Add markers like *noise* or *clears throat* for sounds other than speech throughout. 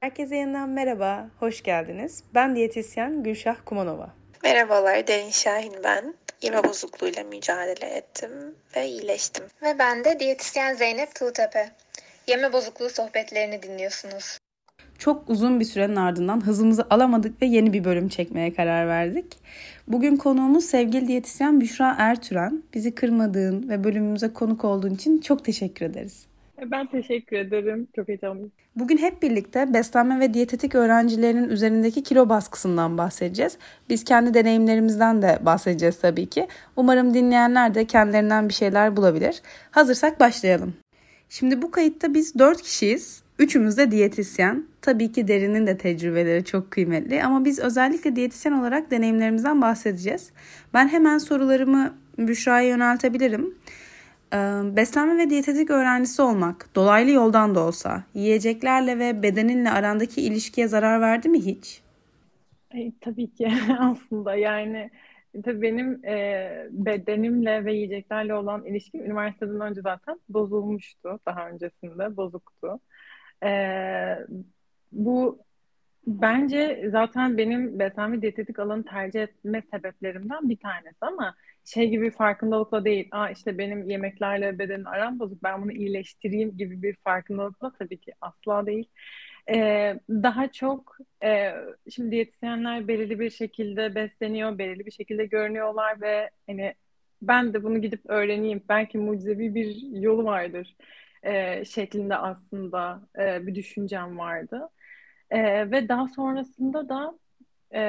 Herkese yeniden merhaba, hoş geldiniz. Ben diyetisyen Gülşah Kumanova. Merhabalar, Derin Şahin ben. Yeme bozukluğuyla mücadele ettim ve iyileştim. Ve ben de diyetisyen Zeynep Tuğtepe. Yeme bozukluğu sohbetlerini dinliyorsunuz. Çok uzun bir sürenin ardından hızımızı alamadık ve yeni bir bölüm çekmeye karar verdik. Bugün konuğumuz sevgili diyetisyen Büşra Ertüren. Bizi kırmadığın ve bölümümüze konuk olduğun için çok teşekkür ederiz. Ben teşekkür ederim. Çok heyecanlıyım. Bugün hep birlikte beslenme ve diyetetik öğrencilerinin üzerindeki kilo baskısından bahsedeceğiz. Biz kendi deneyimlerimizden de bahsedeceğiz tabii ki. Umarım dinleyenler de kendilerinden bir şeyler bulabilir. Hazırsak başlayalım. Şimdi bu kayıtta biz 4 kişiyiz. Üçümüz de diyetisyen. Tabii ki derinin de tecrübeleri çok kıymetli ama biz özellikle diyetisyen olarak deneyimlerimizden bahsedeceğiz. Ben hemen sorularımı Büşra'ya yöneltebilirim. Beslenme ve diyetetik öğrencisi olmak, dolaylı yoldan da olsa, yiyeceklerle ve bedeninle arandaki ilişkiye zarar verdi mi hiç? E, tabii ki *laughs* aslında yani tabii benim e, bedenimle ve yiyeceklerle olan ilişkim üniversiteden önce zaten bozulmuştu. Daha öncesinde bozuktu. E, bu bence zaten benim beslenme diyetetik alanı tercih etme sebeplerimden bir tanesi ama şey gibi farkındalıkla değil. Aa işte benim yemeklerle bedenin aram bozuk ben bunu iyileştireyim gibi bir farkındalıkla tabii ki asla değil. Ee, daha çok e, şimdi diyetisyenler belirli bir şekilde besleniyor, belirli bir şekilde görünüyorlar ve hani ben de bunu gidip öğreneyim. Belki mucizevi bir yolu vardır e, şeklinde aslında e, bir düşüncem vardı. E, ve daha sonrasında da e,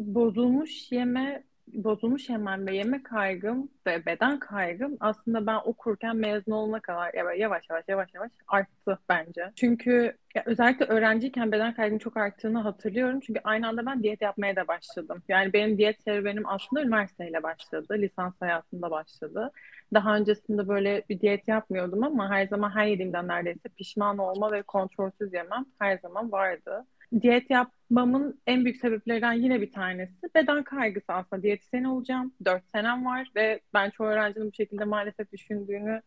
bozulmuş yeme bozulmuş yemem ve yeme kaygım ve beden kaygım aslında ben okurken mezun olana kadar yavaş yavaş yavaş yavaş arttı bence. Çünkü ya özellikle öğrenciyken beden kaygım çok arttığını hatırlıyorum. Çünkü aynı anda ben diyet yapmaya da başladım. Yani benim diyet serüvenim aslında üniversiteyle başladı. Lisans hayatında başladı. Daha öncesinde böyle bir diyet yapmıyordum ama her zaman her yediğimden neredeyse pişman olma ve kontrolsüz yemem her zaman vardı diyet yapmamın en büyük sebeplerinden yine bir tanesi beden kaygısı aslında. Diyetisyen olacağım. Dört senem var ve ben çoğu öğrencinin bu şekilde maalesef düşündüğünü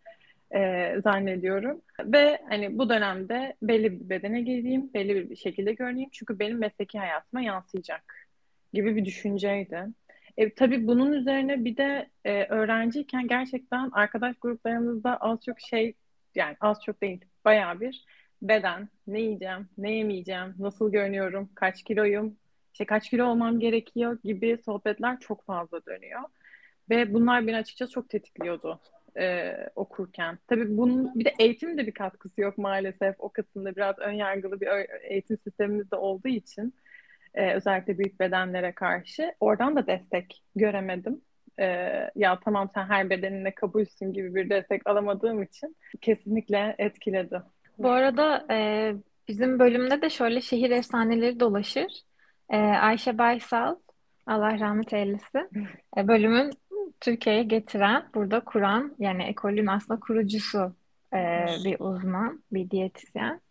e, zannediyorum. Ve hani bu dönemde belli bir bedene geleyim, belli bir şekilde görüneyim. Çünkü benim mesleki hayatıma yansıyacak gibi bir düşünceydi. E, tabii bunun üzerine bir de e, öğrenciyken gerçekten arkadaş gruplarımızda az çok şey yani az çok değil bayağı bir beden, ne yiyeceğim, ne yemeyeceğim, nasıl görünüyorum, kaç kiloyum, işte kaç kilo olmam gerekiyor gibi sohbetler çok fazla dönüyor. Ve bunlar beni açıkçası çok tetikliyordu e, okurken. Tabii bunun bir de eğitim de bir katkısı yok maalesef. O kısımda biraz ön yargılı bir eğitim sistemimiz de olduğu için e, özellikle büyük bedenlere karşı oradan da destek göremedim. E, ya tamam sen her bedenine kabulsün gibi bir destek alamadığım için kesinlikle etkiledi. Bu arada e, bizim bölümde de şöyle şehir efsaneleri dolaşır. E, Ayşe Baysal, Allah rahmet eylesin, e, bölümün Türkiye'ye getiren, burada kuran, yani ekolün aslında kurucusu e, bir uzman, bir diyetisyen.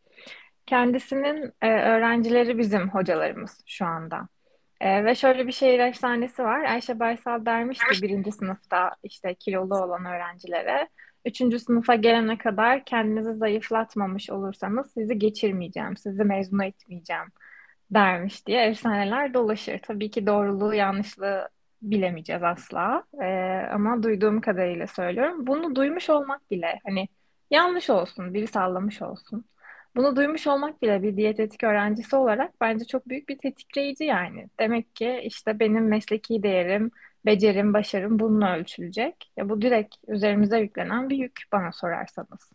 Kendisinin e, öğrencileri bizim hocalarımız şu anda. E, ve şöyle bir şehir efsanesi var. Ayşe Baysal dermişti birinci sınıfta işte kilolu olan öğrencilere Üçüncü sınıfa gelene kadar kendinizi zayıflatmamış olursanız sizi geçirmeyeceğim, sizi mezun etmeyeceğim dermiş diye efsaneler dolaşır. Tabii ki doğruluğu yanlışlığı bilemeyeceğiz asla. Ee, ama duyduğum kadarıyla söylüyorum. Bunu duymuş olmak bile hani yanlış olsun, biri sallamış olsun. Bunu duymuş olmak bile bir diyetetik öğrencisi olarak bence çok büyük bir tetikleyici yani. Demek ki işte benim mesleki değerim, becerim, başarım bununla ölçülecek. Ya bu direkt üzerimize yüklenen bir yük bana sorarsanız.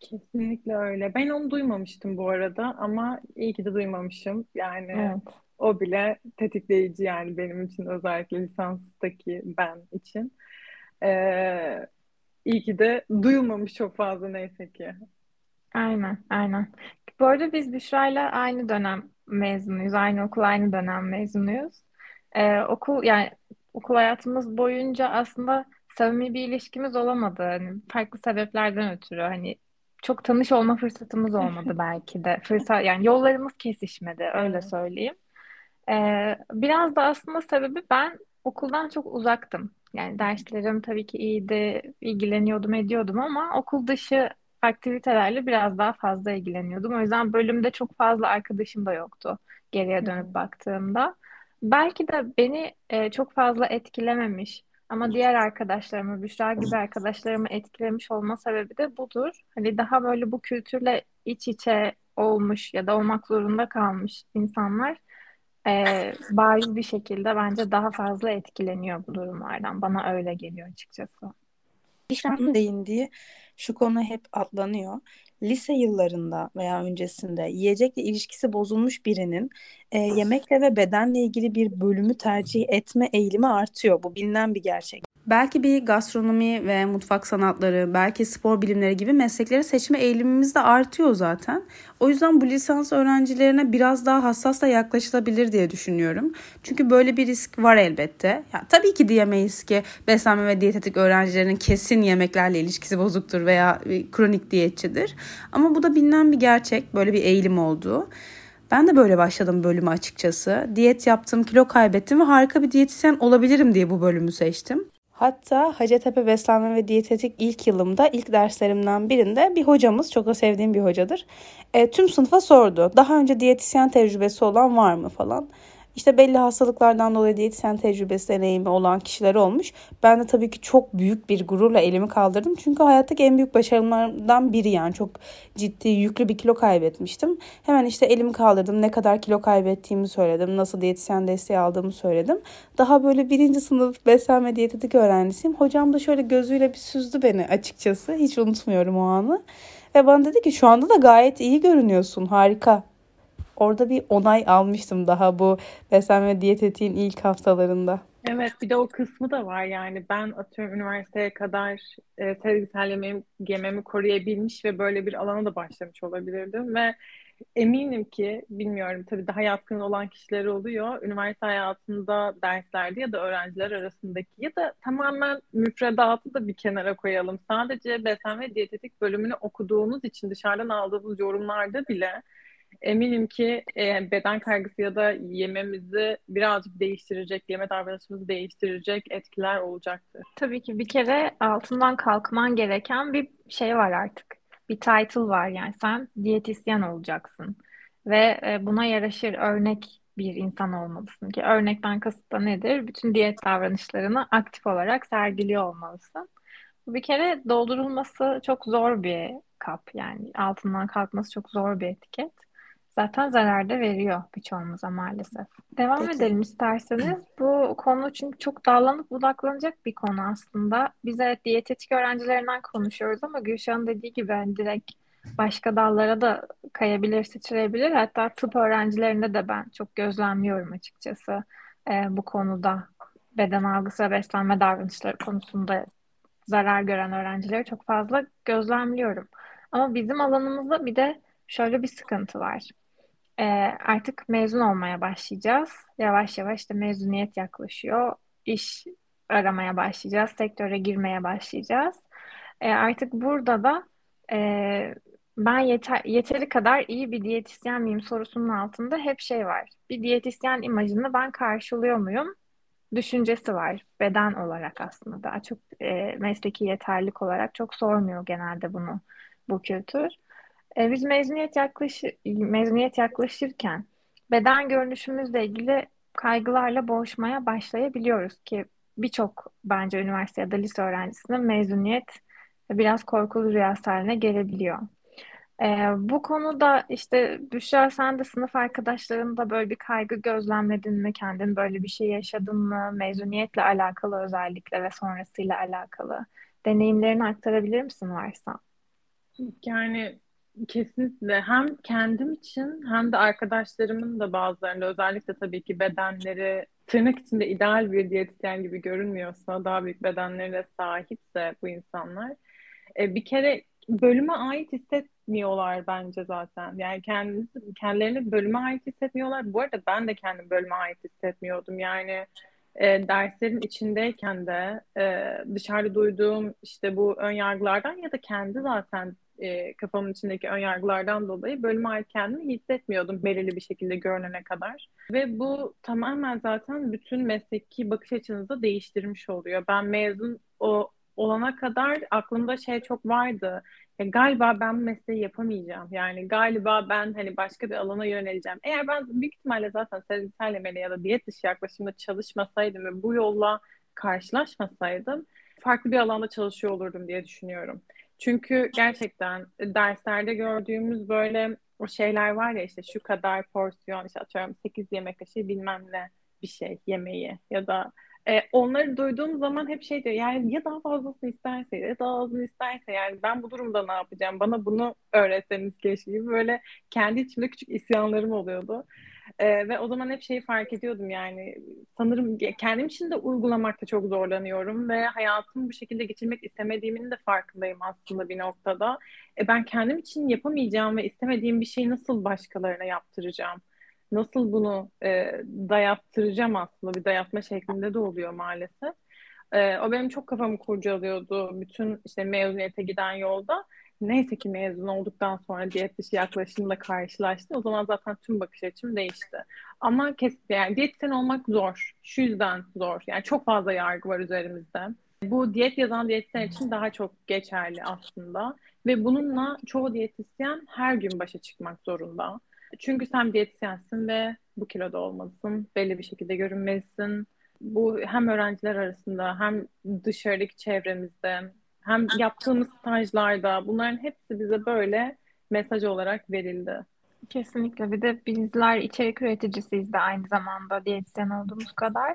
Kesinlikle öyle. Ben onu duymamıştım bu arada ama iyi ki de duymamışım. Yani evet. o bile tetikleyici yani benim için özellikle lisanstaki ben için. Ee, iyi ki de duyulmamış çok fazla neyse ki. Aynen, aynen. Bu arada biz Büşra'yla aynı dönem mezunuyuz. Aynı okul, aynı dönem mezunuyuz. Ee, okul yani okul hayatımız boyunca aslında samimi bir ilişkimiz olamadı. Hani farklı sebeplerden ötürü hani çok tanış olma fırsatımız olmadı belki de. Fırsat yani yollarımız kesişmedi öyle söyleyeyim. Ee, biraz da aslında sebebi ben okuldan çok uzaktım. Yani derslerim tabii ki iyiydi, ilgileniyordum, ediyordum ama okul dışı aktivitelerle biraz daha fazla ilgileniyordum. O yüzden bölümde çok fazla arkadaşım da yoktu geriye dönüp baktığımda. Belki de beni e, çok fazla etkilememiş ama diğer arkadaşlarımı, Büşra gibi arkadaşlarımı etkilemiş olma sebebi de budur. Hani daha böyle bu kültürle iç içe olmuş ya da olmak zorunda kalmış insanlar e, bariz bir şekilde bence daha fazla etkileniyor bu durumlardan. Bana öyle geliyor açıkçası. İşte değindiği şu konu hep atlanıyor. Lise yıllarında veya öncesinde yiyecekle ilişkisi bozulmuş birinin e, yemekle ve bedenle ilgili bir bölümü tercih etme eğilimi artıyor. Bu bilinen bir gerçek. Belki bir gastronomi ve mutfak sanatları, belki spor bilimleri gibi meslekleri seçme eğilimimiz de artıyor zaten. O yüzden bu lisans öğrencilerine biraz daha hassas da yaklaşılabilir diye düşünüyorum. Çünkü böyle bir risk var elbette. Ya, tabii ki diyemeyiz ki beslenme ve diyetetik öğrencilerinin kesin yemeklerle ilişkisi bozuktur veya kronik diyetçidir. Ama bu da bilinen bir gerçek. Böyle bir eğilim olduğu. Ben de böyle başladım bölümü açıkçası. Diyet yaptım, kilo kaybettim ve harika bir diyetisyen olabilirim diye bu bölümü seçtim. Hatta Hacettepe Beslenme ve Diyetetik ilk yılımda ilk derslerimden birinde bir hocamız çok da sevdiğim bir hocadır. E, tüm sınıfa sordu. Daha önce diyetisyen tecrübesi olan var mı falan. İşte belli hastalıklardan dolayı diyetisyen tecrübesi deneyimi olan kişiler olmuş. Ben de tabii ki çok büyük bir gururla elimi kaldırdım. Çünkü hayattaki en büyük başarılarımdan biri yani çok ciddi yüklü bir kilo kaybetmiştim. Hemen işte elimi kaldırdım. Ne kadar kilo kaybettiğimi söyledim. Nasıl diyetisyen desteği aldığımı söyledim. Daha böyle birinci sınıf beslenme diyetetik öğrencisiyim. Hocam da şöyle gözüyle bir süzdü beni açıkçası. Hiç unutmuyorum o anı. Ve bana dedi ki şu anda da gayet iyi görünüyorsun. Harika orada bir onay almıştım daha bu beslenme diyetetiğin ilk haftalarında. Evet bir de o kısmı da var yani ben atıyorum üniversiteye kadar e, sevgisel yemeğimi, yememi koruyabilmiş ve böyle bir alana da başlamış olabilirdim ve eminim ki bilmiyorum tabii daha yatkın olan kişiler oluyor. Üniversite hayatında derslerde ya da öğrenciler arasındaki ya da tamamen müfredatı da bir kenara koyalım. Sadece beslenme diyetetik bölümünü okuduğumuz için dışarıdan aldığımız yorumlarda bile eminim ki e, beden kaygısı ya da yememizi birazcık değiştirecek, yeme davranışımızı değiştirecek etkiler olacaktır. Tabii ki bir kere altından kalkman gereken bir şey var artık. Bir title var yani sen diyetisyen olacaksın ve e, buna yaraşır örnek bir insan olmalısın ki örnekten kasıt da nedir? Bütün diyet davranışlarını aktif olarak sergiliyor olmalısın. Bu bir kere doldurulması çok zor bir kap yani altından kalkması çok zor bir etiket zaten zarar da veriyor birçoğumuza maalesef. Devam Peki. edelim isterseniz. Bu konu çünkü çok dallanıp budaklanacak bir konu aslında. Biz evet diyetetik öğrencilerinden konuşuyoruz ama Gülşah'ın dediği gibi hani direkt başka dallara da kayabilir, sıçrayabilir. Hatta tıp öğrencilerinde de ben çok gözlemliyorum açıkçası e, bu konuda. Beden algısı ve beslenme davranışları konusunda zarar gören öğrencileri çok fazla gözlemliyorum. Ama bizim alanımızda bir de şöyle bir sıkıntı var e, artık mezun olmaya başlayacağız. Yavaş yavaş da mezuniyet yaklaşıyor. İş aramaya başlayacağız. Sektöre girmeye başlayacağız. E, artık burada da e, ben yeter, yeteri kadar iyi bir diyetisyen miyim sorusunun altında hep şey var. Bir diyetisyen imajını ben karşılıyor muyum? Düşüncesi var. Beden olarak aslında daha çok e, mesleki yeterlik olarak çok sormuyor genelde bunu bu kültür. E, biz mezuniyet yaklaş mezuniyet yaklaşırken beden görünüşümüzle ilgili kaygılarla boğuşmaya başlayabiliyoruz ki birçok bence üniversite ya da lise öğrencisinin mezuniyet biraz korkulu rüyası haline gelebiliyor. Ee, bu konuda işte Büşra sen de sınıf arkadaşlarında böyle bir kaygı gözlemledin mi? Kendin böyle bir şey yaşadın mı? Mezuniyetle alakalı özellikle ve sonrasıyla alakalı deneyimlerini aktarabilir misin varsa? Yani Kesinlikle hem kendim için hem de arkadaşlarımın da bazılarında özellikle tabii ki bedenleri tırnak içinde ideal bir diyetisyen gibi görünmüyorsa, daha büyük bedenlere sahipse bu insanlar e, bir kere bölüme ait hissetmiyorlar bence zaten. Yani kendisi, kendilerini bölüme ait hissetmiyorlar. Bu arada ben de kendim bölüme ait hissetmiyordum. Yani e, derslerin içindeyken de e, dışarıda duyduğum işte bu ön yargılardan ya da kendi zaten e, kafamın içindeki ön yargılardan dolayı bölüme ait kendimi hissetmiyordum belirli bir şekilde görünene kadar. Ve bu tamamen zaten bütün mesleki bakış açınızı değiştirmiş oluyor. Ben mezun o olana kadar aklımda şey çok vardı. ya galiba ben bu mesleği yapamayacağım. Yani galiba ben hani başka bir alana yöneleceğim. Eğer ben büyük ihtimalle zaten sezgisel ya da diyet dışı yaklaşımda çalışmasaydım ve bu yolla karşılaşmasaydım farklı bir alanda çalışıyor olurdum diye düşünüyorum. Çünkü gerçekten derslerde gördüğümüz böyle o şeyler var ya işte şu kadar porsiyon işte atıyorum 8 yemek kaşığı bilmem ne bir şey yemeği ya da e, onları duyduğum zaman hep şey diyor yani ya daha fazlasını isterse ya daha azını isterse yani ben bu durumda ne yapacağım bana bunu öğretseniz keşke gibi böyle kendi içimde küçük isyanlarım oluyordu. E, ve o zaman hep şeyi fark ediyordum yani sanırım kendim için de uygulamakta çok zorlanıyorum ve hayatımı bu şekilde geçirmek istemediğimin de farkındayım aslında bir noktada. E, ben kendim için yapamayacağım ve istemediğim bir şeyi nasıl başkalarına yaptıracağım? nasıl bunu e, dayattıracağım aslında bir dayatma şeklinde de oluyor maalesef. E, o benim çok kafamı kurcalıyordu bütün işte mezuniyete giden yolda. Neyse ki mezun olduktan sonra diyet dışı yaklaşımla karşılaştım. O zaman zaten tüm bakış açım değişti. Ama kes, yani diyetisyen olmak zor. Şu yüzden zor. Yani çok fazla yargı var üzerimizde. Bu diyet yazan diyetisyen için daha çok geçerli aslında. Ve bununla çoğu diyetisyen her gün başa çıkmak zorunda. Çünkü sen diyetisyensin ve bu kiloda olmalısın. Belli bir şekilde görünmelisin. Bu hem öğrenciler arasında hem dışarıdaki çevremizde hem yaptığımız stajlarda bunların hepsi bize böyle mesaj olarak verildi. Kesinlikle. Bir de bizler içerik üreticisiyiz de aynı zamanda diyetisyen olduğumuz kadar.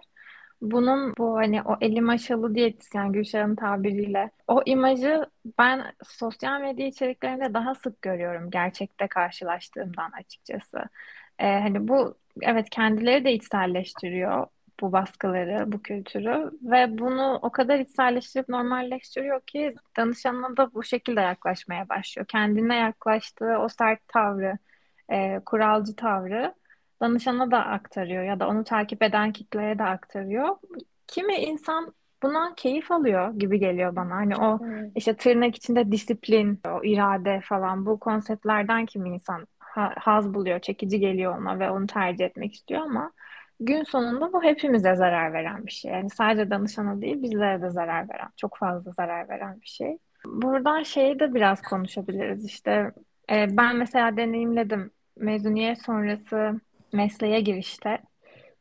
Bunun bu hani o eli maşalı diyetisyen Gülşah'ın tabiriyle o imajı ben sosyal medya içeriklerinde daha sık görüyorum gerçekte karşılaştığımdan açıkçası. Ee, hani bu evet kendileri de içselleştiriyor bu baskıları, bu kültürü ve bunu o kadar içselleştirip normalleştiriyor ki danışanına da bu şekilde yaklaşmaya başlıyor. Kendine yaklaştığı o sert tavrı, e, kuralcı tavrı danışana da aktarıyor ya da onu takip eden kitleye de aktarıyor. Kimi insan bundan keyif alıyor gibi geliyor bana. Hani o evet. işte tırnak içinde disiplin, o irade falan bu konseptlerden kimi insan haz buluyor, çekici geliyor ona ve onu tercih etmek istiyor ama gün sonunda bu hepimize zarar veren bir şey. Yani sadece danışana değil bizlere de zarar veren, çok fazla zarar veren bir şey. Buradan şeyi de biraz konuşabiliriz. İşte e, ben mesela deneyimledim mezuniyet sonrası mesleğe girişte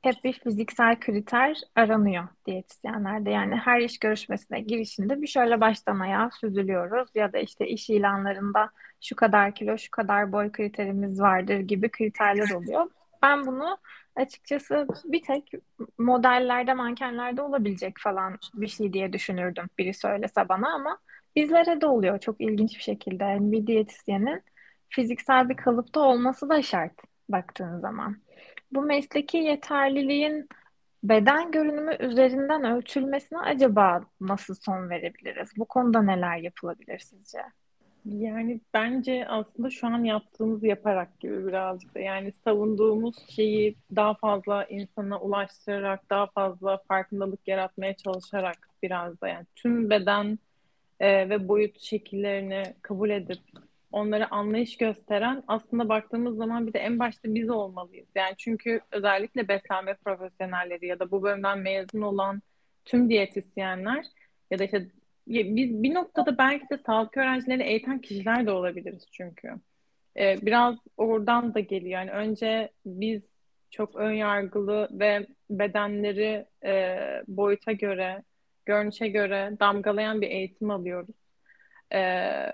hep bir fiziksel kriter aranıyor diyetisyenlerde. Yani her iş görüşmesine girişinde bir şöyle baştan ayağa süzülüyoruz ya da işte iş ilanlarında şu kadar kilo, şu kadar boy kriterimiz vardır gibi kriterler oluyor. Ben bunu açıkçası bir tek modellerde, mankenlerde olabilecek falan bir şey diye düşünürdüm biri söylese bana ama bizlere de oluyor çok ilginç bir şekilde. Yani bir diyetisyenin fiziksel bir kalıpta olması da şart baktığın zaman. Bu mesleki yeterliliğin beden görünümü üzerinden ölçülmesine acaba nasıl son verebiliriz? Bu konuda neler yapılabilir sizce? Yani bence aslında şu an yaptığımız yaparak gibi birazcık da yani savunduğumuz şeyi daha fazla insana ulaştırarak daha fazla farkındalık yaratmaya çalışarak biraz da yani tüm beden e, ve boyut şekillerini kabul edip onlara anlayış gösteren aslında baktığımız zaman bir de en başta biz olmalıyız. Yani çünkü özellikle beslenme profesyonelleri ya da bu bölümden mezun olan tüm diyetisyenler ya da işte biz bir noktada belki de sağlık öğrencilerini eğiten kişiler de olabiliriz çünkü. Ee, biraz oradan da geliyor. Yani önce biz çok ön yargılı ve bedenleri e, boyuta göre, görünüşe göre damgalayan bir eğitim alıyoruz. Ee,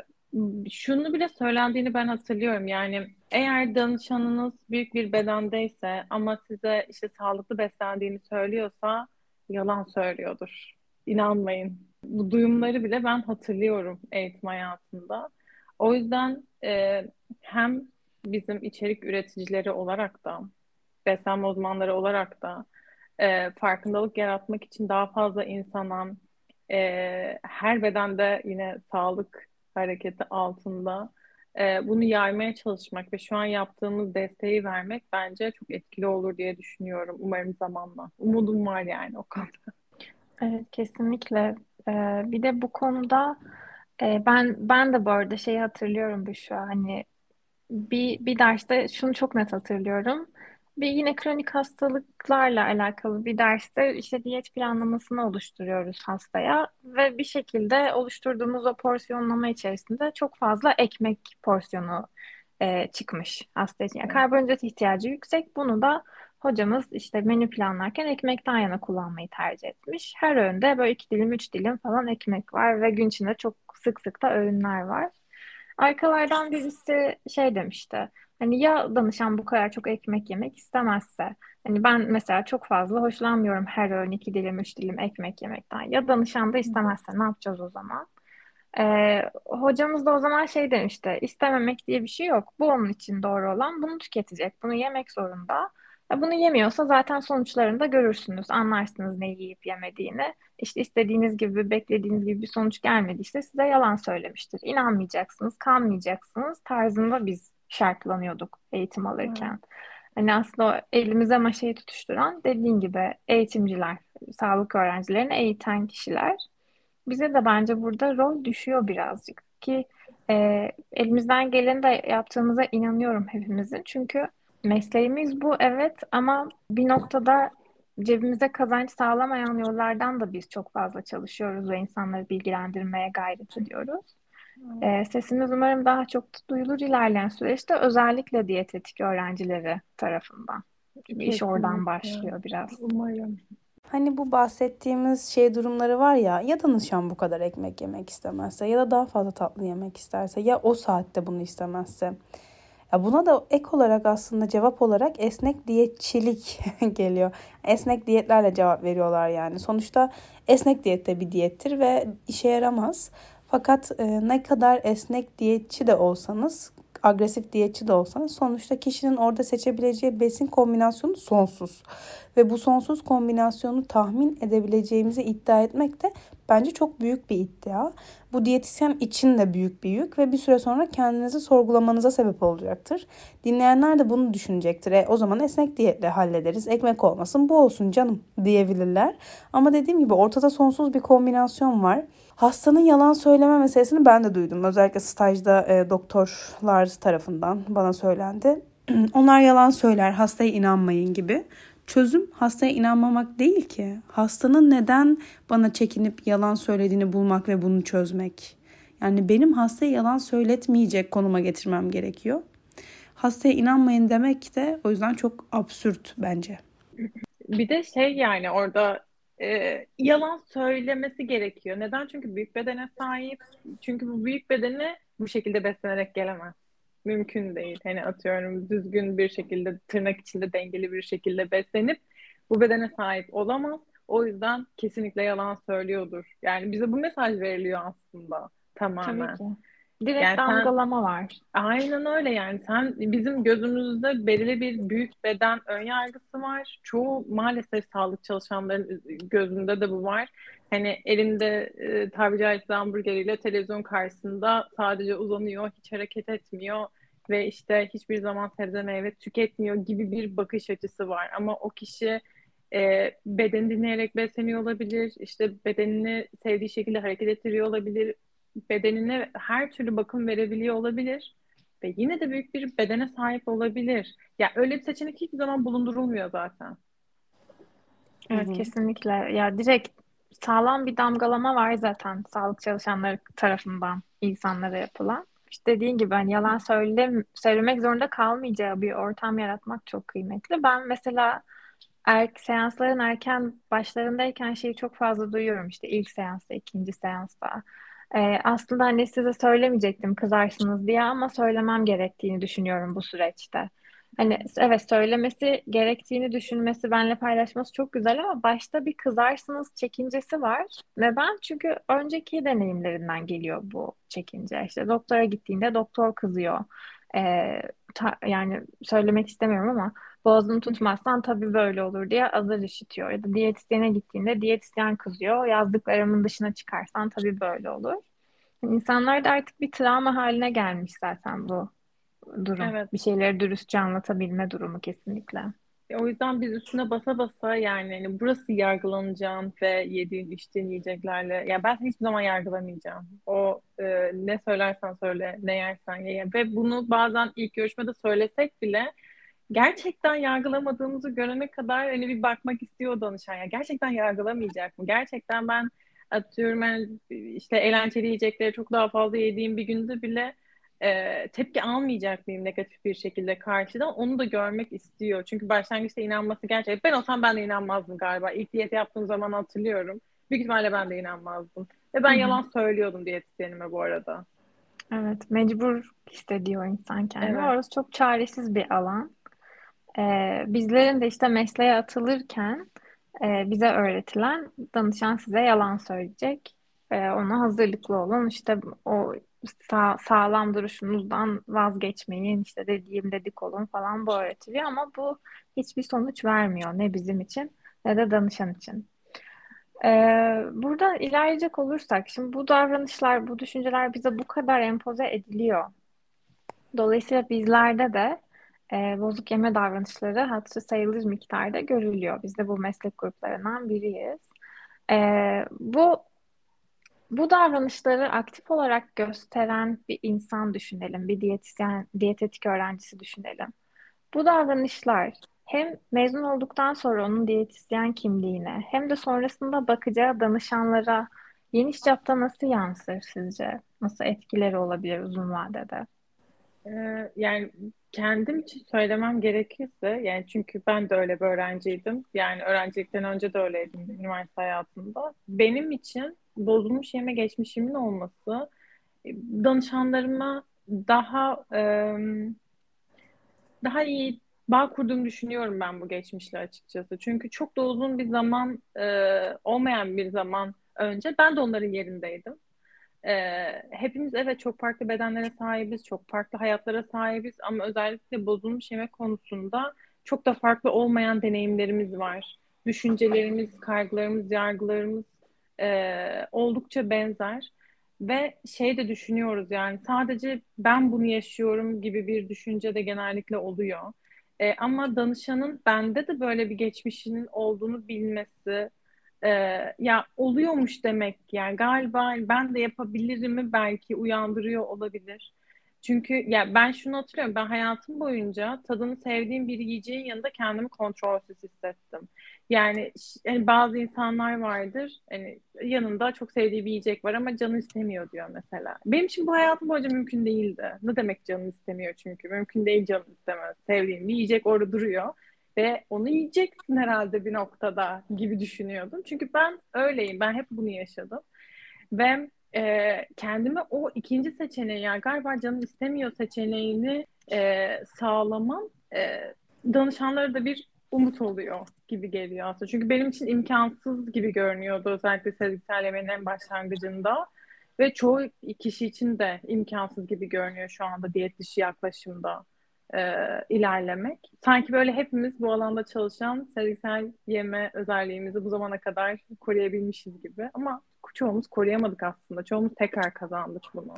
şunu bile söylendiğini ben hatırlıyorum. Yani eğer danışanınız büyük bir bedendeyse ama size işte sağlıklı beslendiğini söylüyorsa yalan söylüyordur. İnanmayın. Bu duyumları bile ben hatırlıyorum eğitim hayatında. O yüzden e, hem bizim içerik üreticileri olarak da beslenme uzmanları olarak da e, farkındalık yaratmak için daha fazla insana e, her bedende yine sağlık hareketi altında e, bunu yaymaya çalışmak ve şu an yaptığımız desteği vermek bence çok etkili olur diye düşünüyorum. Umarım zamanla. Umudum var yani o konuda. Evet kesinlikle. Ee, bir de bu konuda e, ben ben de bu arada şeyi hatırlıyorum bu şu hani bir bir derste şunu çok net hatırlıyorum. bir yine kronik hastalıklarla alakalı bir derste işte diyet planlamasını oluşturuyoruz hastaya ve bir şekilde oluşturduğumuz o porsiyonlama içerisinde çok fazla ekmek porsiyonu e, çıkmış hasta için. Yani karbonhidrat ihtiyacı yüksek. Bunu da hocamız işte menü planlarken ekmekten yana kullanmayı tercih etmiş. Her öğünde böyle iki dilim, üç dilim falan ekmek var ve gün içinde çok sık sık da öğünler var. Arkalardan birisi şey demişti. Hani ya danışan bu kadar çok ekmek yemek istemezse. Hani ben mesela çok fazla hoşlanmıyorum her öğün iki dilim, üç dilim ekmek yemekten. Ya danışan da istemezse ne yapacağız o zaman? Ee, hocamız da o zaman şey demişti. istememek diye bir şey yok. Bu onun için doğru olan. Bunu tüketecek. Bunu yemek zorunda. Bunu yemiyorsa zaten sonuçlarını da görürsünüz. Anlarsınız ne yiyip yemediğini. İşte istediğiniz gibi, beklediğiniz gibi bir sonuç gelmediyse size yalan söylemiştir. İnanmayacaksınız, kanmayacaksınız tarzında biz şartlanıyorduk eğitim alırken. Hmm. Hani aslında elimize maşayı tutuşturan dediğin gibi eğitimciler, sağlık öğrencilerini eğiten kişiler. Bize de bence burada rol düşüyor birazcık ki e, elimizden geleni de yaptığımıza inanıyorum hepimizin. Çünkü mesleğimiz bu evet ama bir noktada cebimize kazanç sağlamayan yollardan da biz çok fazla çalışıyoruz ve insanları bilgilendirmeye gayret ediyoruz. E, sesimiz umarım daha çok duyulur ilerleyen süreçte özellikle diyetetik öğrencileri tarafından. Çünkü iş oradan başlıyor biraz. Umarım. Hani bu bahsettiğimiz şey durumları var ya ya danışan bu kadar ekmek yemek istemezse ya da daha fazla tatlı yemek isterse ya o saatte bunu istemezse. Buna da ek olarak aslında cevap olarak esnek diyetçilik *laughs* geliyor. Esnek diyetlerle cevap veriyorlar yani. Sonuçta esnek diyet de bir diyettir ve işe yaramaz. Fakat e, ne kadar esnek diyetçi de olsanız, agresif diyetçi de olsanız sonuçta kişinin orada seçebileceği besin kombinasyonu sonsuz. Ve bu sonsuz kombinasyonu tahmin edebileceğimizi iddia etmek de bence çok büyük bir iddia. Bu diyetisyen için de büyük bir yük ve bir süre sonra kendinizi sorgulamanıza sebep olacaktır. Dinleyenler de bunu düşünecektir. E, o zaman esnek diyetle hallederiz. Ekmek olmasın bu olsun canım diyebilirler. Ama dediğim gibi ortada sonsuz bir kombinasyon var. Hastanın yalan söyleme meselesini ben de duydum. Özellikle stajda e, doktorlar tarafından bana söylendi. *clears throat* Onlar yalan söyler, hastaya inanmayın gibi. Çözüm hastaya inanmamak değil ki. Hastanın neden bana çekinip yalan söylediğini bulmak ve bunu çözmek. Yani benim hastaya yalan söyletmeyecek konuma getirmem gerekiyor. Hastaya inanmayın demek de o yüzden çok absürt bence. Bir de şey yani orada e, yalan söylemesi gerekiyor. Neden? Çünkü büyük bedene sahip. Çünkü bu büyük bedeni bu şekilde beslenerek gelemez. Mümkün değil. Hani atıyorum düzgün bir şekilde tırnak içinde dengeli bir şekilde beslenip bu bedene sahip olamaz. O yüzden kesinlikle yalan söylüyordur. Yani bize bu mesaj veriliyor aslında tamamen. Tabii ki. Direkt yani damgalama sen, var. Aynen öyle yani sen bizim gözümüzde belirli bir büyük beden ön yargısı var. Çoğu maalesef sağlık çalışanların gözünde de bu var. Hani elinde e, tabiri caizse hamburgeriyle televizyon karşısında sadece uzanıyor, hiç hareket etmiyor ve işte hiçbir zaman sebze meyve tüketmiyor gibi bir bakış açısı var. Ama o kişi e, bedeni dinleyerek besleniyor olabilir, işte bedenini sevdiği şekilde hareket ettiriyor olabilir, bedenine her türlü bakım verebiliyor olabilir ve yine de büyük bir bedene sahip olabilir. Ya yani öyle bir seçenek hiçbir zaman bulundurulmuyor zaten. Evet Hı-hı. kesinlikle. Ya direkt sağlam bir damgalama var zaten sağlık çalışanları tarafından insanlara yapılan. Dediğin gibi hani yalan söyle, söylemek zorunda kalmayacağı bir ortam yaratmak çok kıymetli. Ben mesela er, seansların erken başlarındayken şeyi çok fazla duyuyorum işte ilk seansta, ikinci seansta. Ee, aslında hani size söylemeyecektim kızarsınız diye ama söylemem gerektiğini düşünüyorum bu süreçte. Hani evet söylemesi gerektiğini düşünmesi, benle paylaşması çok güzel ama başta bir kızarsınız çekincesi var. Neden? Çünkü önceki deneyimlerinden geliyor bu çekince. İşte doktora gittiğinde doktor kızıyor. Ee, ta, yani söylemek istemiyorum ama boğazını tutmazsan tabii böyle olur diye azar işitiyor. Ya da diyetisyene gittiğinde diyetisyen kızıyor. Yazdıklarımın dışına çıkarsan tabii böyle olur. Yani insanlar da artık bir travma haline gelmiş zaten bu durum. Evet. Bir şeyleri dürüstçe anlatabilme durumu kesinlikle. O yüzden biz üstüne basa basa yani hani burası yargılanacağın ve yediğin içtiğin yiyeceklerle ya yani ben hiçbir zaman yargılamayacağım. O e, ne söylersen söyle, ne yersen ye. Ve bunu bazen ilk görüşmede söylesek bile gerçekten yargılamadığımızı görene kadar hani bir bakmak istiyor danışan. Ya gerçekten yargılamayacak mı? Gerçekten ben atıyorum ben işte eğlenceli yiyecekleri çok daha fazla yediğim bir günde bile e, tepki almayacak mıyım negatif bir şekilde karşıdan onu da görmek istiyor. Çünkü başlangıçta inanması gerçekten ben olsam ben de inanmazdım galiba. İlk diyet yaptığım zaman hatırlıyorum. Büyük ihtimalle ben de inanmazdım. Ve ben Hı-hı. yalan söylüyordum diyetisyenime bu arada. Evet, mecbur hissediyor insan kendini. Evet. Orası çok çaresiz bir alan. Ee, bizlerin de işte mesleğe atılırken e, bize öğretilen danışan size yalan söyleyecek. E, ona hazırlıklı olun. İşte o sağ, sağlam duruşunuzdan vazgeçmeyin. İşte dediğim dedik olun falan bu öğretiliyor ama bu hiçbir sonuç vermiyor. Ne bizim için ne de danışan için. Ee, buradan ilerleyecek olursak, şimdi bu davranışlar, bu düşünceler bize bu kadar empoze ediliyor. Dolayısıyla bizlerde de e, bozuk yeme davranışları hatırı sayılır miktarda görülüyor. Biz de bu meslek gruplarından biriyiz. E, bu bu davranışları aktif olarak gösteren bir insan düşünelim, bir diyetisyen, diyetetik öğrencisi düşünelim. Bu davranışlar hem mezun olduktan sonra onun diyetisyen kimliğine hem de sonrasında bakacağı danışanlara geniş çapta nasıl yansır sizce? Nasıl etkileri olabilir uzun vadede? Ee, yani kendim için söylemem gerekirse yani çünkü ben de öyle bir öğrenciydim. Yani öğrencilikten önce de öyleydim üniversite hayatında. Benim için bozulmuş yeme geçmişimin olması danışanlarıma daha daha iyi bağ kurduğumu düşünüyorum ben bu geçmişle açıkçası. Çünkü çok da uzun bir zaman olmayan bir zaman önce ben de onların yerindeydim. hepimiz evet çok farklı bedenlere sahibiz, çok farklı hayatlara sahibiz ama özellikle bozulmuş yeme konusunda çok da farklı olmayan deneyimlerimiz var. Düşüncelerimiz, kaygılarımız, yargılarımız e, oldukça benzer ve şey de düşünüyoruz yani sadece ben bunu yaşıyorum gibi bir düşünce de genellikle oluyor. E, ama danışanın bende de böyle bir geçmişinin olduğunu bilmesi e, ya oluyormuş demek yani galiba ben de yapabilirimi belki uyandırıyor olabilir. Çünkü ya ben şunu hatırlıyorum. Ben hayatım boyunca tadını sevdiğim bir yiyeceğin yanında kendimi kontrolsüz hissettim. Yani, yani bazı insanlar vardır. Hani yanında çok sevdiği bir yiyecek var ama canı istemiyor diyor mesela. Benim için bu hayatım boyunca mümkün değildi. Ne demek canı istemiyor çünkü? Mümkün değil canı istemez. Sevdiğim bir yiyecek orada duruyor ve onu yiyeceksin herhalde bir noktada gibi düşünüyordum. Çünkü ben öyleyim. Ben hep bunu yaşadım. Ve e, kendime o ikinci seçeneği yani galiba canım istemiyor seçeneğini e, sağlamam e, danışanlara da bir umut oluyor gibi geliyor aslında. Çünkü benim için imkansız gibi görünüyordu özellikle sezgisel yemeğin en başlangıcında. Ve çoğu kişi için de imkansız gibi görünüyor şu anda diyet dışı yaklaşımda e, ilerlemek. Sanki böyle hepimiz bu alanda çalışan sezgisel yeme özelliğimizi bu zamana kadar koruyabilmişiz gibi. Ama çoğumuz koruyamadık aslında. Çoğumuz tekrar kazandık bunu.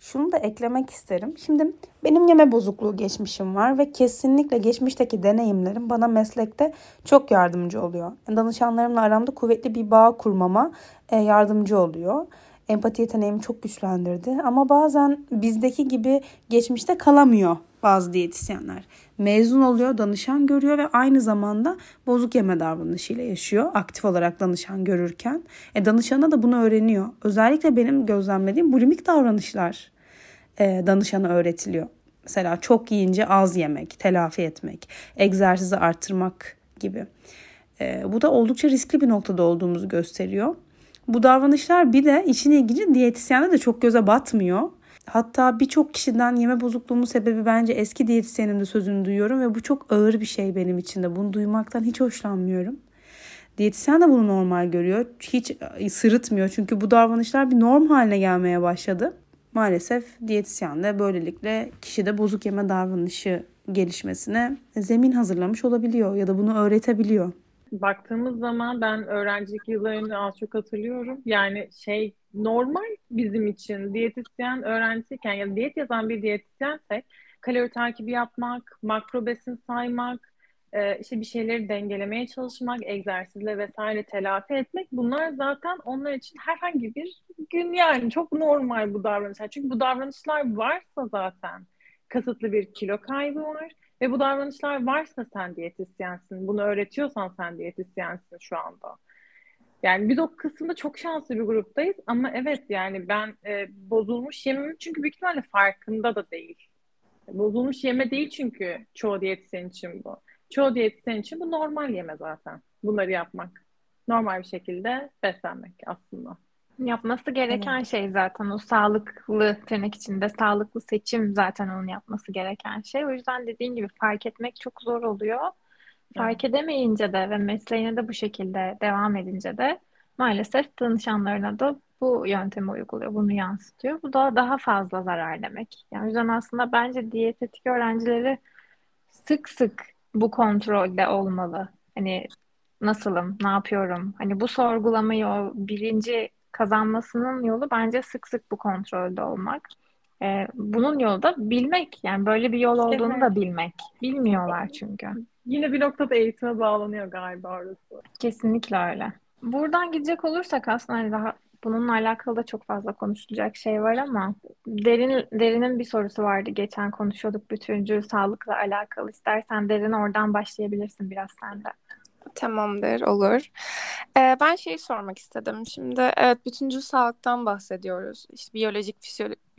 Şunu da eklemek isterim. Şimdi benim yeme bozukluğu geçmişim var ve kesinlikle geçmişteki deneyimlerim bana meslekte çok yardımcı oluyor. Danışanlarımla aramda kuvvetli bir bağ kurmama e, yardımcı oluyor. Empati yeteneğimi çok güçlendirdi ama bazen bizdeki gibi geçmişte kalamıyor bazı diyetisyenler. Mezun oluyor, danışan görüyor ve aynı zamanda bozuk yeme davranışıyla yaşıyor. Aktif olarak danışan görürken. E, danışana da bunu öğreniyor. Özellikle benim gözlemlediğim bulimik davranışlar e, danışana öğretiliyor. Mesela çok yiyince az yemek, telafi etmek, egzersizi arttırmak gibi. E, bu da oldukça riskli bir noktada olduğumuzu gösteriyor. Bu davranışlar bir de işin ilginci diyetisyende de çok göze batmıyor. Hatta birçok kişiden yeme bozukluğumun sebebi bence eski diyetisyenin de sözünü duyuyorum ve bu çok ağır bir şey benim için de. Bunu duymaktan hiç hoşlanmıyorum. Diyetisyen de bunu normal görüyor. Hiç sırıtmıyor çünkü bu davranışlar bir norm haline gelmeye başladı. Maalesef diyetisyen de böylelikle kişide bozuk yeme davranışı gelişmesine zemin hazırlamış olabiliyor ya da bunu öğretebiliyor. Baktığımız zaman ben öğrencilik yıllarını az çok hatırlıyorum. Yani şey normal bizim için diyetisyen öğrencisiyken ya diyet yazan bir diyetisyensek kalori takibi yapmak, makro besin saymak, e, işte bir şeyleri dengelemeye çalışmak, egzersizle vesaire telafi etmek bunlar zaten onlar için herhangi bir gün yani çok normal bu davranışlar. Çünkü bu davranışlar varsa zaten kasıtlı bir kilo kaybı var Ve bu davranışlar varsa sen diyetisyensin. Bunu öğretiyorsan sen diyetisyensin şu anda. Yani biz o kısımda çok şanslı bir gruptayız ama evet yani ben e, bozulmuş yemem çünkü büyük ihtimalle farkında da değil. Bozulmuş yeme değil çünkü çoğu diyetisyen için bu. Çoğu diyetisyen için bu normal yeme zaten. Bunları yapmak. Normal bir şekilde beslenmek aslında. Yapması gereken evet. şey zaten o sağlıklı tırnak içinde sağlıklı seçim zaten onun yapması gereken şey. O yüzden dediğin gibi fark etmek çok zor oluyor. Fark evet. edemeyince de ve mesleğine de bu şekilde devam edince de maalesef danışanlarına da bu yöntemi uyguluyor, bunu yansıtıyor. Bu da daha fazla zarar demek. Yani o yüzden aslında bence diyetetik öğrencileri sık sık bu kontrolde olmalı. Hani nasılım, ne yapıyorum? Hani bu sorgulamayı o birinci kazanmasının yolu bence sık sık bu kontrolde olmak. Ee, bunun yolu da bilmek. Yani böyle bir yol olduğunu evet. da bilmek. Bilmiyorlar çünkü. Yine bir noktada eğitime bağlanıyor galiba orası. Kesinlikle öyle. Buradan gidecek olursak aslında hani daha bununla alakalı da çok fazla konuşulacak şey var ama Derin Derin'in bir sorusu vardı. Geçen konuşuyorduk bütüncül sağlıkla alakalı. İstersen Derin oradan başlayabilirsin biraz sen de. Tamamdır, olur. Ee, ben şeyi sormak istedim. Şimdi evet bütüncül sağlıktan bahsediyoruz. İşte biyolojik,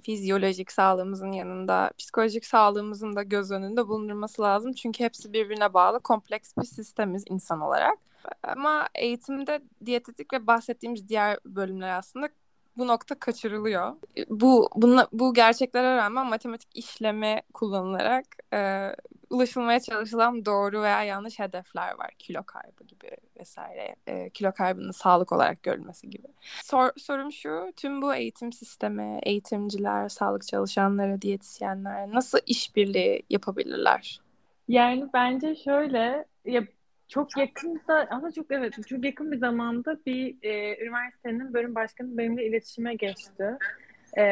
fizyolojik sağlığımızın yanında psikolojik sağlığımızın da göz önünde bulundurması lazım. Çünkü hepsi birbirine bağlı kompleks bir sistemiz insan olarak. Ama eğitimde diyetetik ve bahsettiğimiz diğer bölümler aslında bu nokta kaçırılıyor. Bu bunla, bu gerçeklere rağmen matematik işleme kullanılarak e, ulaşılmaya çalışılan doğru veya yanlış hedefler var. Kilo kaybı gibi vesaire. E, kilo kaybının sağlık olarak görülmesi gibi. Sor, sorum şu, tüm bu eğitim sistemi, eğitimciler, sağlık çalışanları, diyetisyenler nasıl işbirliği yapabilirler? Yani bence şöyle, ya çok yakında ama çok evet çok yakın bir zamanda bir e, üniversitenin bölüm başkanı benimle iletişime geçti. E,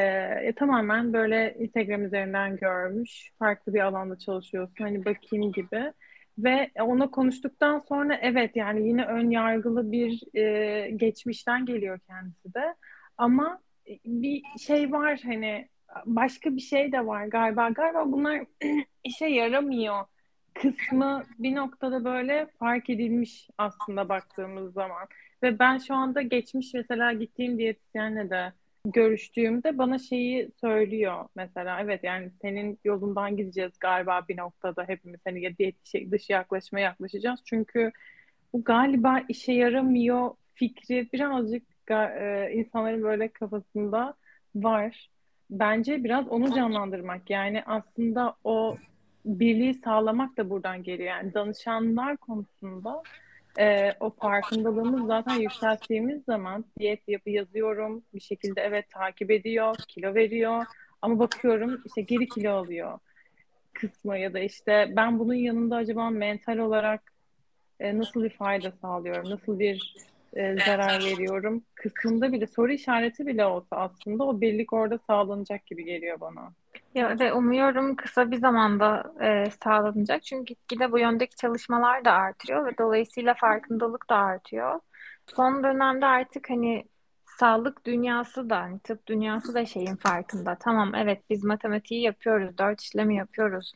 e, tamamen böyle Instagram üzerinden görmüş. Farklı bir alanda çalışıyorsun. Hani bakayım gibi. Ve ona konuştuktan sonra evet yani yine ön yargılı bir e, geçmişten geliyor kendisi de. Ama bir şey var hani başka bir şey de var galiba. Galiba bunlar *clears throat* işe yaramıyor kısmı bir noktada böyle fark edilmiş aslında baktığımız zaman. Ve ben şu anda geçmiş mesela gittiğim diyetisyenle de görüştüğümde bana şeyi söylüyor mesela evet yani senin yolundan gideceğiz galiba bir noktada hepimiz hani şey, dışı yaklaşmaya yaklaşacağız çünkü bu galiba işe yaramıyor fikri birazcık e, insanların böyle kafasında var. Bence biraz onu canlandırmak yani aslında o birliği sağlamak da buradan geliyor. Yani danışanlar konusunda e, o farkındalığımız zaten yükselttiğimiz zaman diyet yapı yazıyorum bir şekilde evet takip ediyor, kilo veriyor ama bakıyorum işte geri kilo alıyor kısmı ya da işte ben bunun yanında acaba mental olarak e, nasıl bir fayda sağlıyorum, nasıl bir e, zarar veriyorum kısmında bile soru işareti bile olsa aslında o birlik orada sağlanacak gibi geliyor bana. Ya ve umuyorum kısa bir zamanda e, sağlanacak. Çünkü gitgide bu yöndeki çalışmalar da artıyor ve dolayısıyla farkındalık da artıyor. Son dönemde artık hani sağlık dünyası da, hani tıp dünyası da şeyin farkında. Tamam evet biz matematiği yapıyoruz, dört işlemi yapıyoruz.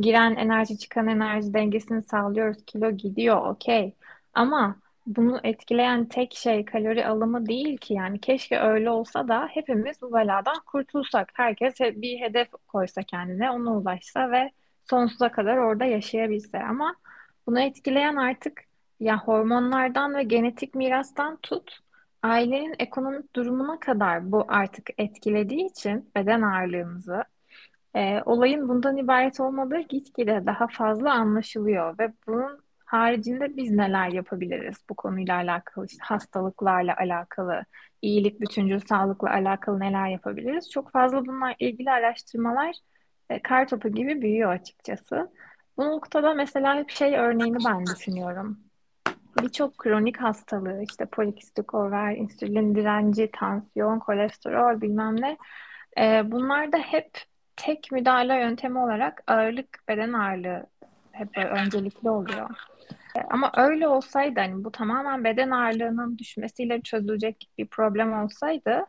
Giren enerji çıkan enerji dengesini sağlıyoruz, kilo gidiyor okey. Ama bunu etkileyen tek şey kalori alımı değil ki yani keşke öyle olsa da hepimiz bu beladan kurtulsak. Herkes bir hedef koysa kendine, ona ulaşsa ve sonsuza kadar orada yaşayabilse. Ama bunu etkileyen artık ya hormonlardan ve genetik mirastan tut, ailenin ekonomik durumuna kadar bu artık etkilediği için beden ağırlığımızı, e, olayın bundan ibaret olmadığı gitgide daha fazla anlaşılıyor ve bunun haricinde biz neler yapabiliriz bu konuyla alakalı, işte hastalıklarla alakalı, iyilik, bütüncül sağlıkla alakalı neler yapabiliriz? Çok fazla bunlar ilgili araştırmalar e, kar topu gibi büyüyor açıkçası. Bu noktada mesela hep şey örneğini ben düşünüyorum. Birçok kronik hastalığı işte polikistik over, insülin direnci, tansiyon, kolesterol bilmem ne e, bunlar da hep tek müdahale yöntemi olarak ağırlık, beden ağırlığı hep böyle öncelikli oluyor. Ama öyle olsaydı hani bu tamamen beden ağırlığının düşmesiyle çözülecek bir problem olsaydı